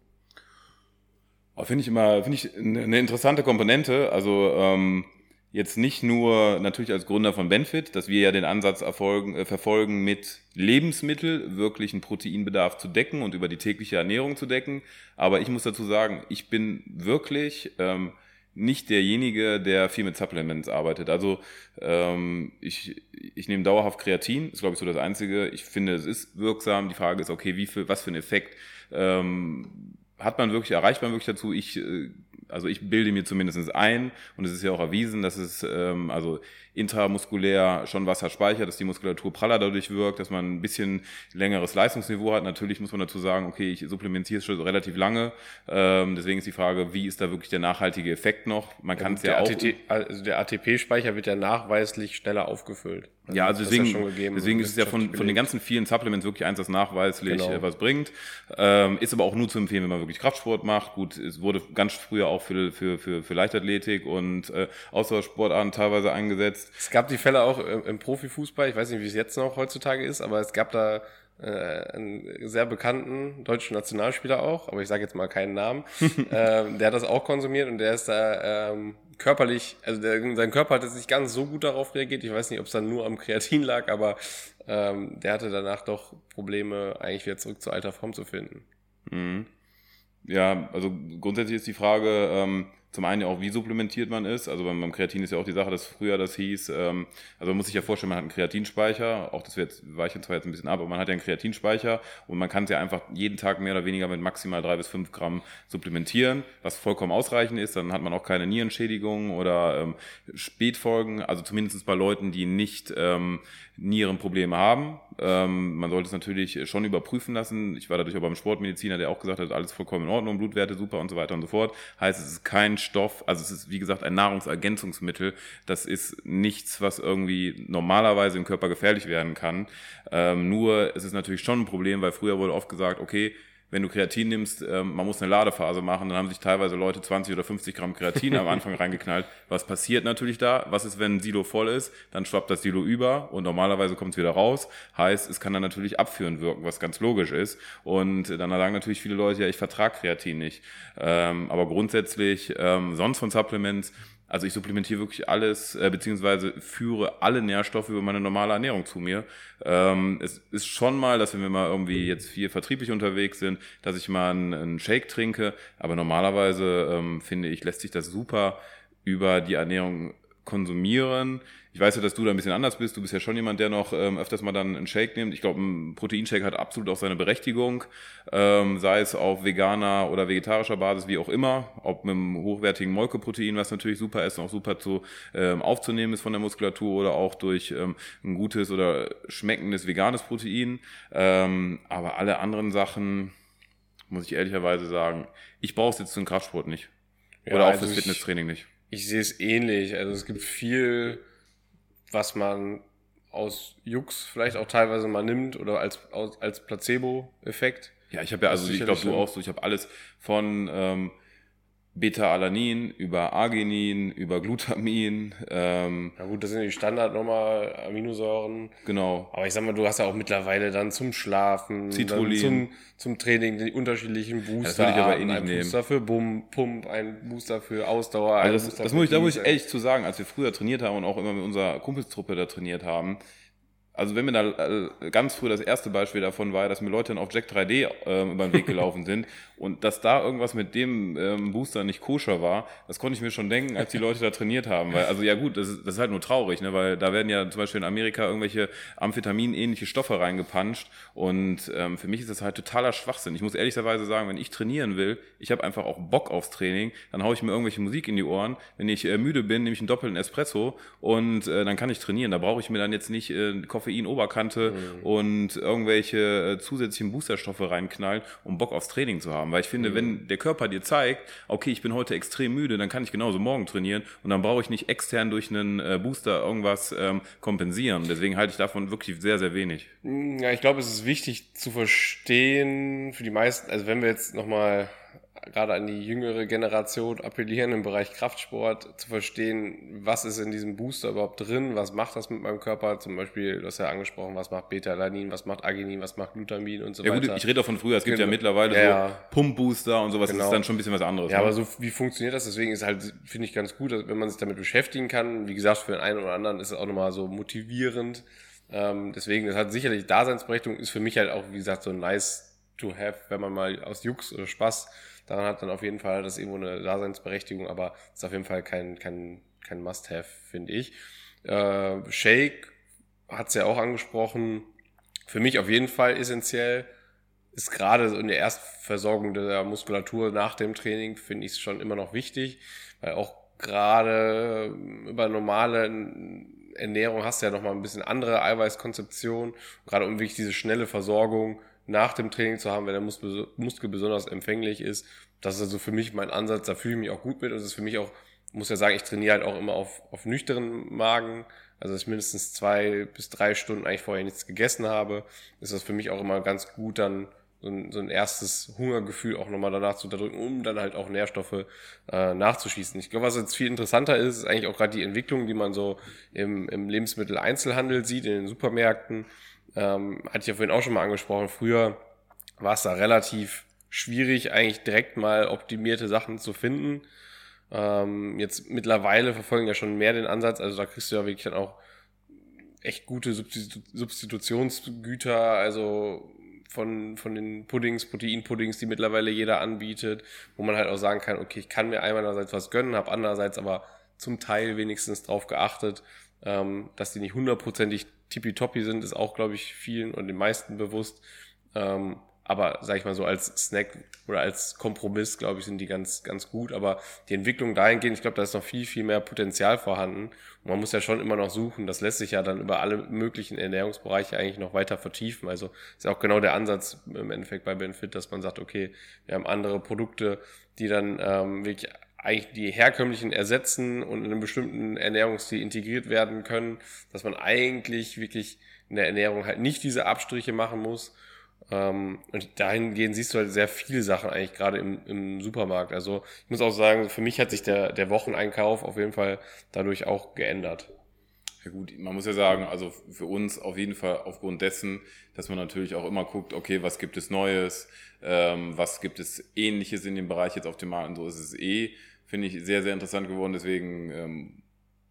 Oh, finde ich immer, finde ich eine interessante Komponente. Also ähm, jetzt nicht nur natürlich als Gründer von Benfit, dass wir ja den Ansatz erfolgen, äh, verfolgen, mit Lebensmittel wirklich einen Proteinbedarf zu decken und über die tägliche Ernährung zu decken. Aber ich muss dazu sagen, ich bin wirklich ähm, nicht derjenige, der viel mit Supplements arbeitet. Also ähm, ich, ich nehme dauerhaft Kreatin, ist glaube ich so das Einzige. Ich finde, es ist wirksam. Die Frage ist, okay, wie viel, was für einen Effekt ähm, hat man wirklich, erreicht man wirklich dazu? Ich äh, also ich bilde mir zumindest ein, und es ist ja auch erwiesen, dass es ähm, also intramuskulär schon Wasser speichert, dass die Muskulatur praller dadurch wirkt, dass man ein bisschen längeres Leistungsniveau hat. Natürlich muss man dazu sagen, okay, ich supplementiere es schon relativ lange. Ähm, deswegen ist die Frage, wie ist da wirklich der nachhaltige Effekt noch? Man kann es ja, auch. ATT, also der ATP-Speicher wird ja nachweislich schneller aufgefüllt. Also ja, also deswegen, ja gegeben, deswegen ist es ja von, von den ganzen vielen Supplements wirklich eins, das nachweislich genau. Äh, was bringt. Ähm, ist aber auch nur zu empfehlen, wenn man wirklich Kraftsport macht. Gut, es wurde ganz früher auch für, für, für, für Leichtathletik und äh, Ausdauersportarten teilweise eingesetzt ist. Es gab die Fälle auch im Profifußball, ich weiß nicht, wie es jetzt noch heutzutage ist, aber es gab da äh, einen sehr bekannten deutschen Nationalspieler auch, aber ich sage jetzt mal keinen Namen, (laughs) ähm, der hat das auch konsumiert und der ist da ähm, körperlich, also der, sein Körper hat jetzt nicht ganz so gut darauf reagiert. Ich weiß nicht, ob es dann nur am Kreatin lag, aber ähm, der hatte danach doch Probleme, eigentlich wieder zurück zur alter Form zu finden. Mhm. Ja, also grundsätzlich ist die Frage, ähm, zum einen auch, wie supplementiert man ist. Also beim, beim Kreatin ist ja auch die Sache, dass früher das hieß, ähm, also man muss sich ja vorstellen, man hat einen Kreatinspeicher, auch das wird, weichen zwar jetzt ein bisschen ab, aber man hat ja einen Kreatinspeicher und man kann es ja einfach jeden Tag mehr oder weniger mit maximal drei bis fünf Gramm supplementieren, was vollkommen ausreichend ist. Dann hat man auch keine Nierenschädigungen oder ähm, Spätfolgen, also zumindest bei Leuten, die nicht ähm, Nierenprobleme haben. Ähm, man sollte es natürlich schon überprüfen lassen. Ich war dadurch auch beim Sportmediziner, der auch gesagt hat, alles vollkommen in Ordnung, Blutwerte super und so weiter und so fort. Heißt, es ist kein Stoff, also es ist wie gesagt ein Nahrungsergänzungsmittel. Das ist nichts, was irgendwie normalerweise im Körper gefährlich werden kann. Ähm, nur es ist natürlich schon ein Problem, weil früher wurde oft gesagt, okay, wenn du Kreatin nimmst, ähm, man muss eine Ladephase machen, dann haben sich teilweise Leute 20 oder 50 Gramm Kreatin am Anfang (laughs) reingeknallt. Was passiert natürlich da? Was ist, wenn ein Silo voll ist? Dann schwappt das Silo über und normalerweise kommt es wieder raus. Heißt, es kann dann natürlich abführend wirken, was ganz logisch ist. Und dann sagen natürlich viele Leute, ja, ich vertrage Kreatin nicht. Ähm, aber grundsätzlich, ähm, sonst von Supplements, also ich supplementiere wirklich alles, äh, beziehungsweise führe alle Nährstoffe über meine normale Ernährung zu mir. Ähm, es ist schon mal, dass wenn wir mal irgendwie jetzt viel vertrieblich unterwegs sind, dass ich mal einen, einen Shake trinke. Aber normalerweise ähm, finde ich, lässt sich das super über die Ernährung konsumieren. Ich weiß ja, dass du da ein bisschen anders bist. Du bist ja schon jemand, der noch ähm, öfters mal dann einen Shake nimmt. Ich glaube, ein Proteinshake hat absolut auch seine Berechtigung, ähm, sei es auf veganer oder vegetarischer Basis, wie auch immer. Ob mit einem hochwertigen Molkeprotein, was natürlich super ist und auch super zu ähm, aufzunehmen ist von der Muskulatur oder auch durch ähm, ein gutes oder schmeckendes veganes Protein. Ähm, aber alle anderen Sachen, muss ich ehrlicherweise sagen, ich brauche es jetzt zum Kraftsport nicht. Oder ja, auch also fürs Fitnesstraining nicht. Ich sehe es ähnlich. Also es gibt viel was man aus Jux vielleicht auch teilweise mal nimmt oder als, als Placebo-Effekt. Ja, ich habe ja, also ich glaube du auch so, ich habe alles von ähm, Beta-Alanin über Arginin, über Glutamin. Ähm, ja gut, das sind die Standard nochmal Aminosäuren. Genau. Aber ich sag mal, du hast ja auch mittlerweile dann zum Schlafen, Citrullin. zum, zum Training die unterschiedlichen Booster. das würde ich aber eh nicht ein nehmen. Booster für Bum, Pump, ein Booster für Ausdauer. Also das, das muss ich, da muss ich echt zu sagen, als wir früher trainiert haben und auch immer mit unserer Kumpelstruppe da trainiert haben, also wenn mir da äh, ganz früh das erste Beispiel davon war, dass mir Leute dann auf Jack 3D äh, über den Weg gelaufen sind (laughs) und dass da irgendwas mit dem ähm, Booster nicht koscher war, das konnte ich mir schon denken, als die Leute da trainiert haben. Weil, also ja gut, das ist, das ist halt nur traurig, ne? weil da werden ja zum Beispiel in Amerika irgendwelche Amphetamin-ähnliche Stoffe reingepanscht und ähm, für mich ist das halt totaler Schwachsinn. Ich muss ehrlicherweise sagen, wenn ich trainieren will, ich habe einfach auch Bock aufs Training, dann haue ich mir irgendwelche Musik in die Ohren. Wenn ich äh, müde bin, nehme ich einen doppelten Espresso und äh, dann kann ich trainieren. Da brauche ich mir dann jetzt nicht äh, Koffein-Oberkante mhm. und irgendwelche äh, zusätzlichen Boosterstoffe reinknallen, um Bock aufs Training zu haben. Weil ich finde, mhm. wenn der Körper dir zeigt, okay, ich bin heute extrem müde, dann kann ich genauso morgen trainieren und dann brauche ich nicht extern durch einen äh, Booster irgendwas ähm, kompensieren. Deswegen halte ich davon wirklich sehr, sehr wenig. Ja, ich glaube, es ist wichtig zu verstehen für die meisten, also wenn wir jetzt nochmal gerade an die jüngere Generation appellieren im Bereich Kraftsport, zu verstehen, was ist in diesem Booster überhaupt drin, was macht das mit meinem Körper, zum Beispiel, du hast ja angesprochen, was macht Beta-Alanin, was macht Arginin, was macht Glutamin und so ja, weiter. Gut, ich rede auch von früher, es gibt genau. ja mittlerweile ja, so Pump-Booster und sowas, genau. das ist dann schon ein bisschen was anderes. Ja, ne? aber so, wie funktioniert das? Deswegen ist halt, finde ich ganz gut, wenn man sich damit beschäftigen kann. Wie gesagt, für den einen oder anderen ist es auch nochmal so motivierend. Ähm, deswegen, das hat sicherlich Daseinsberechtigung, ist für mich halt auch, wie gesagt, so nice to have, wenn man mal aus Jux oder Spaß daran hat dann auf jeden Fall das irgendwo eine Daseinsberechtigung, aber ist auf jeden Fall kein, kein, kein Must-Have, finde ich. Äh, Shake hat es ja auch angesprochen. Für mich auf jeden Fall essentiell ist gerade so in der Erstversorgung der Muskulatur nach dem Training, finde ich es schon immer noch wichtig, weil auch gerade über normale Ernährung hast du ja nochmal ein bisschen andere Eiweißkonzeption, gerade um wirklich diese schnelle Versorgung nach dem Training zu haben, wenn der Muskel, besonders empfänglich ist. Das ist also für mich mein Ansatz, da fühle ich mich auch gut mit und es ist für mich auch, muss ja sagen, ich trainiere halt auch immer auf, auf nüchternen Magen, also dass ich mindestens zwei bis drei Stunden eigentlich vorher nichts gegessen habe, ist das für mich auch immer ganz gut, dann so ein, so ein erstes Hungergefühl auch nochmal danach zu unterdrücken, um dann halt auch Nährstoffe äh, nachzuschießen. Ich glaube, was jetzt viel interessanter ist, ist eigentlich auch gerade die Entwicklung, die man so im, im Lebensmitteleinzelhandel sieht, in den Supermärkten. Ähm, hatte ich ja vorhin auch schon mal angesprochen. Früher war es da relativ schwierig, eigentlich direkt mal optimierte Sachen zu finden. Ähm, jetzt mittlerweile verfolgen ja schon mehr den Ansatz, also da kriegst du ja wirklich dann auch echt gute Substitu Substitutionsgüter, also von, von den Puddings, Proteinpuddings, die mittlerweile jeder anbietet, wo man halt auch sagen kann, okay, ich kann mir einerseits was gönnen, habe andererseits aber zum Teil wenigstens drauf geachtet, ähm, dass die nicht hundertprozentig tippitoppi sind, ist auch, glaube ich, vielen und den meisten bewusst. Ähm, aber sag ich mal so als Snack oder als Kompromiss, glaube ich, sind die ganz, ganz gut. Aber die Entwicklung dahingehend, ich glaube, da ist noch viel, viel mehr Potenzial vorhanden. Und man muss ja schon immer noch suchen. Das lässt sich ja dann über alle möglichen Ernährungsbereiche eigentlich noch weiter vertiefen. Also ist ja auch genau der Ansatz im Endeffekt bei Benefit, dass man sagt, okay, wir haben andere Produkte, die dann ähm, wirklich eigentlich die herkömmlichen ersetzen und in einem bestimmten Ernährungsstil integriert werden können, dass man eigentlich wirklich in der Ernährung halt nicht diese Abstriche machen muss ähm, und dahingehend siehst du halt sehr viele Sachen eigentlich gerade im, im Supermarkt. Also ich muss auch sagen, für mich hat sich der, der Wocheneinkauf auf jeden Fall dadurch auch geändert. Ja gut, man muss ja sagen, also für uns auf jeden Fall aufgrund dessen, dass man natürlich auch immer guckt, okay, was gibt es Neues, ähm, was gibt es Ähnliches in dem Bereich jetzt auf dem Markt und so ist es eh, finde ich sehr, sehr interessant geworden. Deswegen ähm,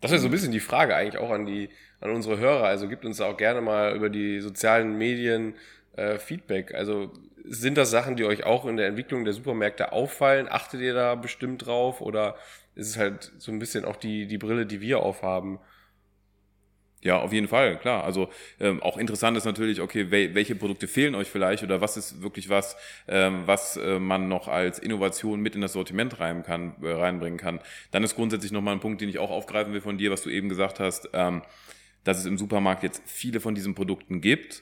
das ist so ein bisschen die Frage eigentlich auch an die, an unsere Hörer. Also gibt uns auch gerne mal über die sozialen Medien äh, Feedback? Also sind das Sachen, die euch auch in der Entwicklung der Supermärkte auffallen? Achtet ihr da bestimmt drauf oder ist es halt so ein bisschen auch die, die Brille, die wir aufhaben? Ja, auf jeden Fall, klar. Also ähm, auch interessant ist natürlich, okay, wel welche Produkte fehlen euch vielleicht oder was ist wirklich was, ähm, was äh, man noch als Innovation mit in das Sortiment rein kann, äh, reinbringen kann. Dann ist grundsätzlich nochmal ein Punkt, den ich auch aufgreifen will von dir, was du eben gesagt hast, ähm, dass es im Supermarkt jetzt viele von diesen Produkten gibt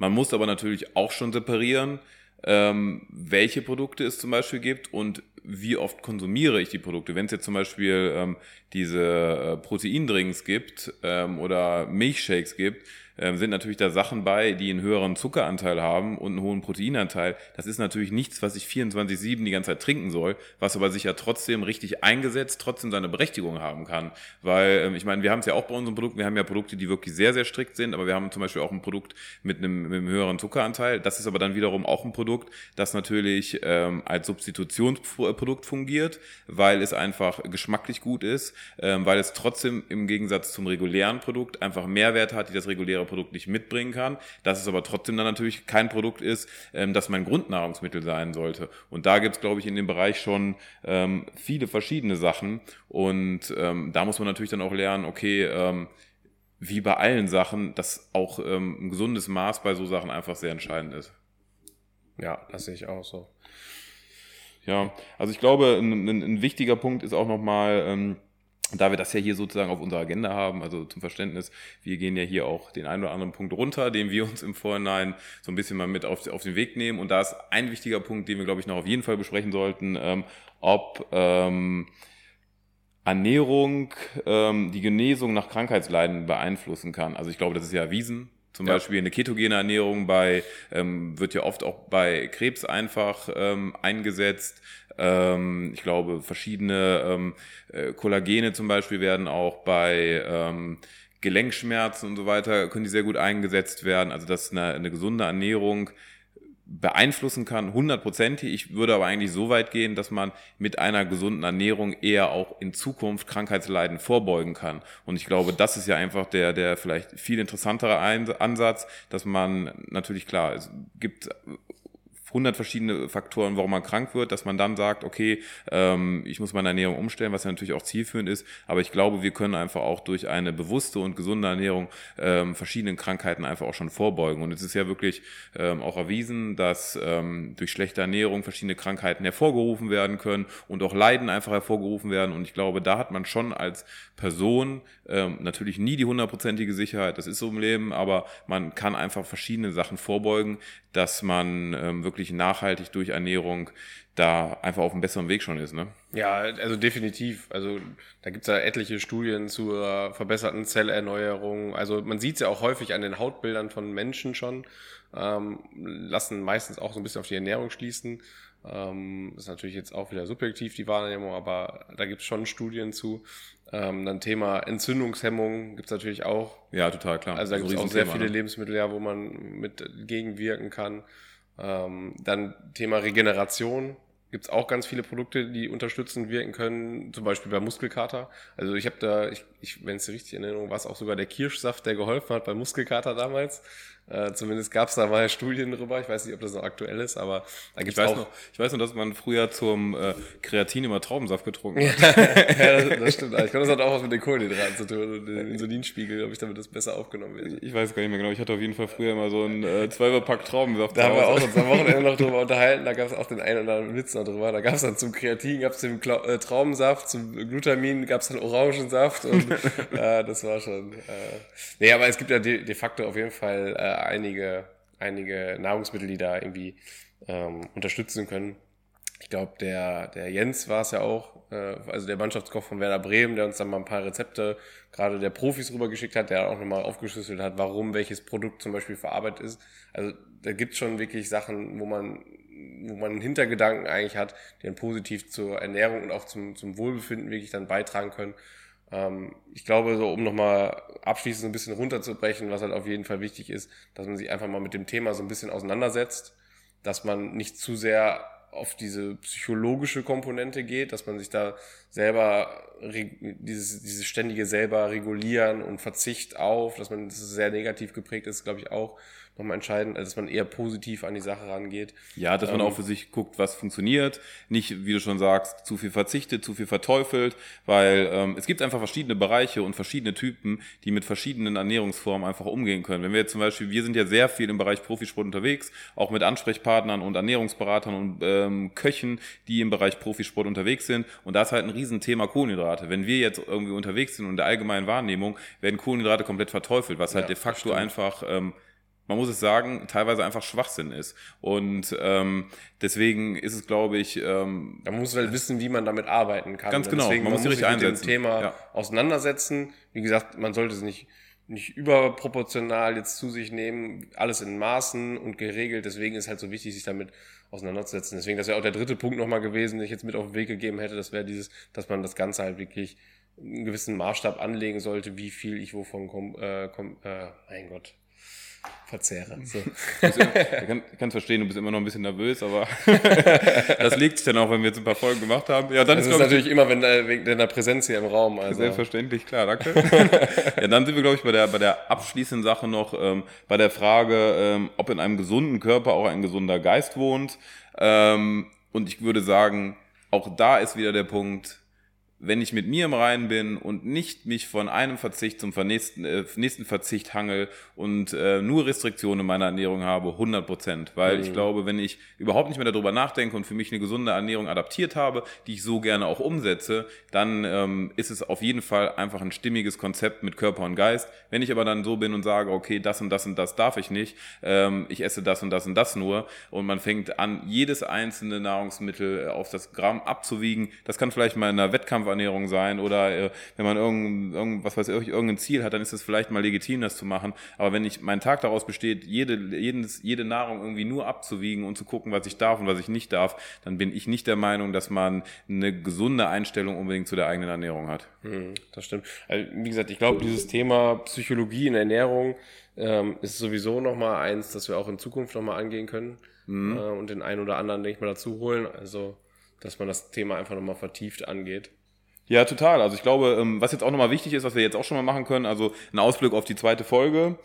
man muss aber natürlich auch schon separieren, ähm, welche Produkte es zum Beispiel gibt und wie oft konsumiere ich die Produkte. Wenn es jetzt zum Beispiel ähm, diese äh, Proteindrinks gibt ähm, oder Milchshakes gibt, ähm, sind natürlich da Sachen bei, die einen höheren Zuckeranteil haben und einen hohen Proteinanteil. Das ist natürlich nichts, was ich 24-7 die ganze Zeit trinken soll, was aber sich ja trotzdem richtig eingesetzt, trotzdem seine Berechtigung haben kann. Weil, ähm, ich meine, wir haben es ja auch bei unseren Produkten, wir haben ja Produkte, die wirklich sehr, sehr strikt sind, aber wir haben zum Beispiel auch ein Produkt mit einem, mit einem höheren Zuckeranteil. Das ist aber dann wiederum auch ein Produkt, das natürlich ähm, als Substitutionsprodukt fungiert, weil es einfach geschmacklich gut ist, ähm, weil es trotzdem im Gegensatz zum regulären Produkt einfach Mehrwert hat, die das reguläre Produkt nicht mitbringen kann, dass es aber trotzdem dann natürlich kein Produkt ist, ähm, das mein Grundnahrungsmittel sein sollte. Und da gibt es, glaube ich, in dem Bereich schon ähm, viele verschiedene Sachen. Und ähm, da muss man natürlich dann auch lernen, okay, ähm, wie bei allen Sachen, dass auch ähm, ein gesundes Maß bei so Sachen einfach sehr entscheidend ist. Ja, das sehe ich auch so. Ja, also ich glaube, ein, ein, ein wichtiger Punkt ist auch nochmal, ähm, da wir das ja hier sozusagen auf unserer Agenda haben, also zum Verständnis, wir gehen ja hier auch den einen oder anderen Punkt runter, den wir uns im Vorhinein so ein bisschen mal mit auf, auf den Weg nehmen. Und da ist ein wichtiger Punkt, den wir, glaube ich, noch auf jeden Fall besprechen sollten, ähm, ob ähm, Ernährung ähm, die Genesung nach Krankheitsleiden beeinflussen kann. Also ich glaube, das ist ja erwiesen. Zum ja. Beispiel eine ketogene Ernährung bei ähm, wird ja oft auch bei Krebs einfach ähm, eingesetzt. Ähm, ich glaube, verschiedene ähm, äh, Kollagene zum Beispiel werden auch bei ähm, Gelenkschmerzen und so weiter, können die sehr gut eingesetzt werden. Also dass eine, eine gesunde Ernährung beeinflussen kann, hundertprozentig. Ich würde aber eigentlich so weit gehen, dass man mit einer gesunden Ernährung eher auch in Zukunft Krankheitsleiden vorbeugen kann. Und ich glaube, das ist ja einfach der, der vielleicht viel interessantere Ansatz, dass man natürlich klar, es gibt hundert verschiedene Faktoren, warum man krank wird, dass man dann sagt, okay, ähm, ich muss meine Ernährung umstellen, was ja natürlich auch zielführend ist. Aber ich glaube, wir können einfach auch durch eine bewusste und gesunde Ernährung ähm, verschiedenen Krankheiten einfach auch schon vorbeugen. Und es ist ja wirklich ähm, auch erwiesen, dass ähm, durch schlechte Ernährung verschiedene Krankheiten hervorgerufen werden können und auch Leiden einfach hervorgerufen werden. Und ich glaube, da hat man schon als Person ähm, natürlich nie die hundertprozentige Sicherheit. Das ist so im Leben, aber man kann einfach verschiedene Sachen vorbeugen, dass man ähm, wirklich nachhaltig durch Ernährung da einfach auf einem besseren Weg schon ist. Ne? Ja, also definitiv. Also da gibt's ja etliche Studien zur verbesserten Zellerneuerung. Also man sieht's ja auch häufig an den Hautbildern von Menschen schon, ähm, lassen meistens auch so ein bisschen auf die Ernährung schließen. Ähm, ist natürlich jetzt auch wieder subjektiv die Wahrnehmung, aber da gibt's schon Studien zu. Ähm, dann Thema Entzündungshemmung gibt's natürlich auch. Ja, total klar. Also da gibt's auch sehr viele ne? Lebensmittel, ja, wo man mit gegenwirken kann. Ähm, dann Thema Regeneration gibt es auch ganz viele Produkte, die unterstützend wirken können, zum Beispiel bei Muskelkater. Also ich habe da, ich, ich, wenn es richtig in Erinnerung war, auch sogar der Kirschsaft, der geholfen hat bei Muskelkater damals. Äh, zumindest gab es da mal Studien drüber. Ich weiß nicht, ob das noch aktuell ist, aber da gibt es auch. Noch, ich weiß nur, dass man früher zum äh, Kreatin immer Traubensaft getrunken (laughs) hat. ja, das, das stimmt. Ich glaube, das hat auch was mit den Kohlenhydraten zu tun und den Insulinspiegel, ob ich damit das besser aufgenommen wird. Ich weiß gar nicht mehr genau. Ich hatte auf jeden Fall früher immer so einen äh, Zwölferpack Traubensaft. Da haben wir auch uns am Wochenende noch drüber unterhalten. Da gab es auch den einen oder anderen Witz noch drüber. Da gab es dann zum Kreatin, gab es den Kla äh, Traubensaft, zum Glutamin gab es dann Orangensaft und (laughs) äh, das war schon. Äh, nee, aber es gibt ja de, de facto auf jeden Fall äh, einige einige Nahrungsmittel, die da irgendwie ähm, unterstützen können. Ich glaube, der, der Jens war es ja auch, äh, also der Mannschaftskoch von Werder Bremen, der uns dann mal ein paar Rezepte gerade der Profis rübergeschickt hat, der auch nochmal aufgeschlüsselt hat, warum welches Produkt zum Beispiel verarbeitet ist. Also da gibt es schon wirklich Sachen, wo man, wo man einen Hintergedanken eigentlich hat, die dann positiv zur Ernährung und auch zum, zum Wohlbefinden wirklich dann beitragen können. Ähm, ich glaube, so um nochmal abschließend ein bisschen runterzubrechen, was halt auf jeden Fall wichtig ist, dass man sich einfach mal mit dem Thema so ein bisschen auseinandersetzt, dass man nicht zu sehr auf diese psychologische Komponente geht, dass man sich da selber dieses, dieses ständige selber regulieren und Verzicht auf, dass man das sehr negativ geprägt ist, glaube ich auch, nochmal entscheidend, dass man eher positiv an die Sache rangeht. Ja, dass man ähm, auch für sich guckt, was funktioniert. Nicht, wie du schon sagst, zu viel verzichtet, zu viel verteufelt, weil ähm, es gibt einfach verschiedene Bereiche und verschiedene Typen, die mit verschiedenen Ernährungsformen einfach umgehen können. Wenn wir jetzt zum Beispiel, wir sind ja sehr viel im Bereich Profisport unterwegs, auch mit Ansprechpartnern und Ernährungsberatern und ähm, Köchen, die im Bereich Profisport unterwegs sind. Und da ist halt ein Riesenthema Kohlenhydrate. Wenn wir jetzt irgendwie unterwegs sind und in der allgemeinen Wahrnehmung werden Kohlenhydrate komplett verteufelt, was halt ja, de facto einfach ähm, man muss es sagen, teilweise einfach Schwachsinn ist. Und ähm, deswegen ist es, glaube ich. Ähm, man muss halt wissen, wie man damit arbeiten kann. Ganz genau, deswegen, man, man muss sich mit dem Thema ja. auseinandersetzen. Wie gesagt, man sollte es nicht nicht überproportional jetzt zu sich nehmen, alles in Maßen und geregelt. Deswegen ist halt so wichtig, sich damit auseinanderzusetzen. Deswegen, das wäre auch der dritte Punkt nochmal gewesen, den ich jetzt mit auf den Weg gegeben hätte. Das wäre dieses, dass man das Ganze halt wirklich einen gewissen Maßstab anlegen sollte, wie viel ich wovon komm, äh, komm, äh, mein Gott, verzehre. So. ich kann es verstehen, du bist immer noch ein bisschen nervös, aber (laughs) das liegt sich dann auch, wenn wir jetzt ein paar Folgen gemacht haben. Ja, dann das ist, ist natürlich immer wenn, äh, wegen deiner Präsenz hier im Raum. Also. Selbstverständlich, klar, danke. ja, dann sind wir, glaube ich, bei der, bei der abschließenden Sache noch, ähm, bei der Frage, ähm, ob in einem gesunden Körper auch ein gesunder Geist wohnt. Ähm, und ich würde sagen, auch da ist wieder der Punkt, wenn ich mit mir im Reinen bin und nicht mich von einem Verzicht zum nächsten, äh, nächsten Verzicht hangel und äh, nur Restriktionen in meiner Ernährung habe, 100 Prozent. Weil mhm. ich glaube, wenn ich überhaupt nicht mehr darüber nachdenke und für mich eine gesunde Ernährung adaptiert habe, die ich so gerne auch umsetze, dann ähm, ist es auf jeden Fall einfach ein stimmiges Konzept mit Körper und Geist. Wenn ich aber dann so bin und sage, okay, das und das und das darf ich nicht, ähm, ich esse das und das und das nur und man fängt an, jedes einzelne Nahrungsmittel auf das Gramm abzuwiegen, das kann vielleicht mal in einer Wettkampf Ernährung sein oder äh, wenn man irgendein, irgend, was weiß ich, irgendein Ziel hat, dann ist es vielleicht mal legitim, das zu machen. Aber wenn ich mein Tag daraus besteht, jede, jedes, jede Nahrung irgendwie nur abzuwiegen und zu gucken, was ich darf und was ich nicht darf, dann bin ich nicht der Meinung, dass man eine gesunde Einstellung unbedingt zu der eigenen Ernährung hat. Hm, das stimmt. Also, wie gesagt, ich glaube, dieses Thema Psychologie in Ernährung ähm, ist sowieso nochmal eins, das wir auch in Zukunft nochmal angehen können mhm. äh, und den einen oder anderen, denke ich mal, dazu holen. Also, dass man das Thema einfach nochmal vertieft angeht. Ja, total. Also ich glaube, ähm, was jetzt auch nochmal wichtig ist, was wir jetzt auch schon mal machen können, also ein Ausblick auf die zweite Folge.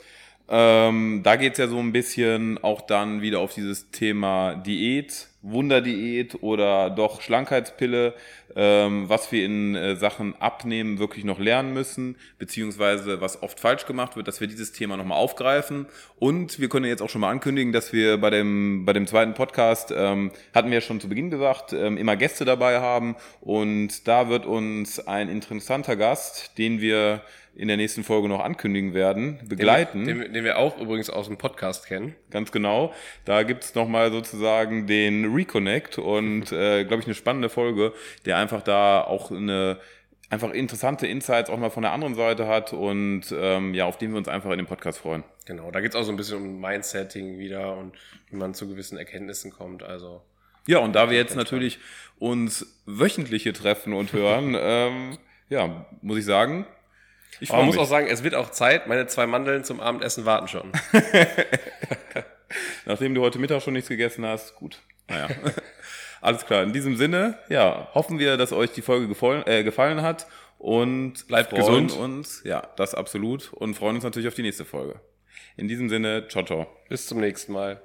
Ähm, da geht's ja so ein bisschen auch dann wieder auf dieses Thema Diät, Wunderdiät oder doch Schlankheitspille, ähm, was wir in äh, Sachen Abnehmen wirklich noch lernen müssen, beziehungsweise was oft falsch gemacht wird, dass wir dieses Thema nochmal aufgreifen. Und wir können jetzt auch schon mal ankündigen, dass wir bei dem, bei dem zweiten Podcast, ähm, hatten wir ja schon zu Beginn gesagt, ähm, immer Gäste dabei haben. Und da wird uns ein interessanter Gast, den wir in der nächsten Folge noch ankündigen werden, begleiten. Den, den, den wir auch übrigens aus dem Podcast kennen. Ganz genau. Da gibt's es nochmal sozusagen den Reconnect und, (laughs) äh, glaube ich, eine spannende Folge, der einfach da auch eine einfach interessante Insights auch mal von der anderen Seite hat und ähm, ja, auf den wir uns einfach in dem Podcast freuen. Genau, da geht's auch so ein bisschen um Mindsetting wieder und wie man zu gewissen Erkenntnissen kommt. Also ja, und da wir jetzt natürlich uns wöchentliche treffen und hören, (laughs) ähm, ja, muss ich sagen, ich Aber man muss auch sagen, es wird auch Zeit. Meine zwei Mandeln zum Abendessen warten schon. (laughs) Nachdem du heute Mittag schon nichts gegessen hast, gut. Naja. (laughs) Alles klar. In diesem Sinne, ja, hoffen wir, dass euch die Folge gefallen, äh, gefallen hat und bleibt gesund. uns, ja, das absolut und freuen uns natürlich auf die nächste Folge. In diesem Sinne, ciao, ciao. Bis zum nächsten Mal.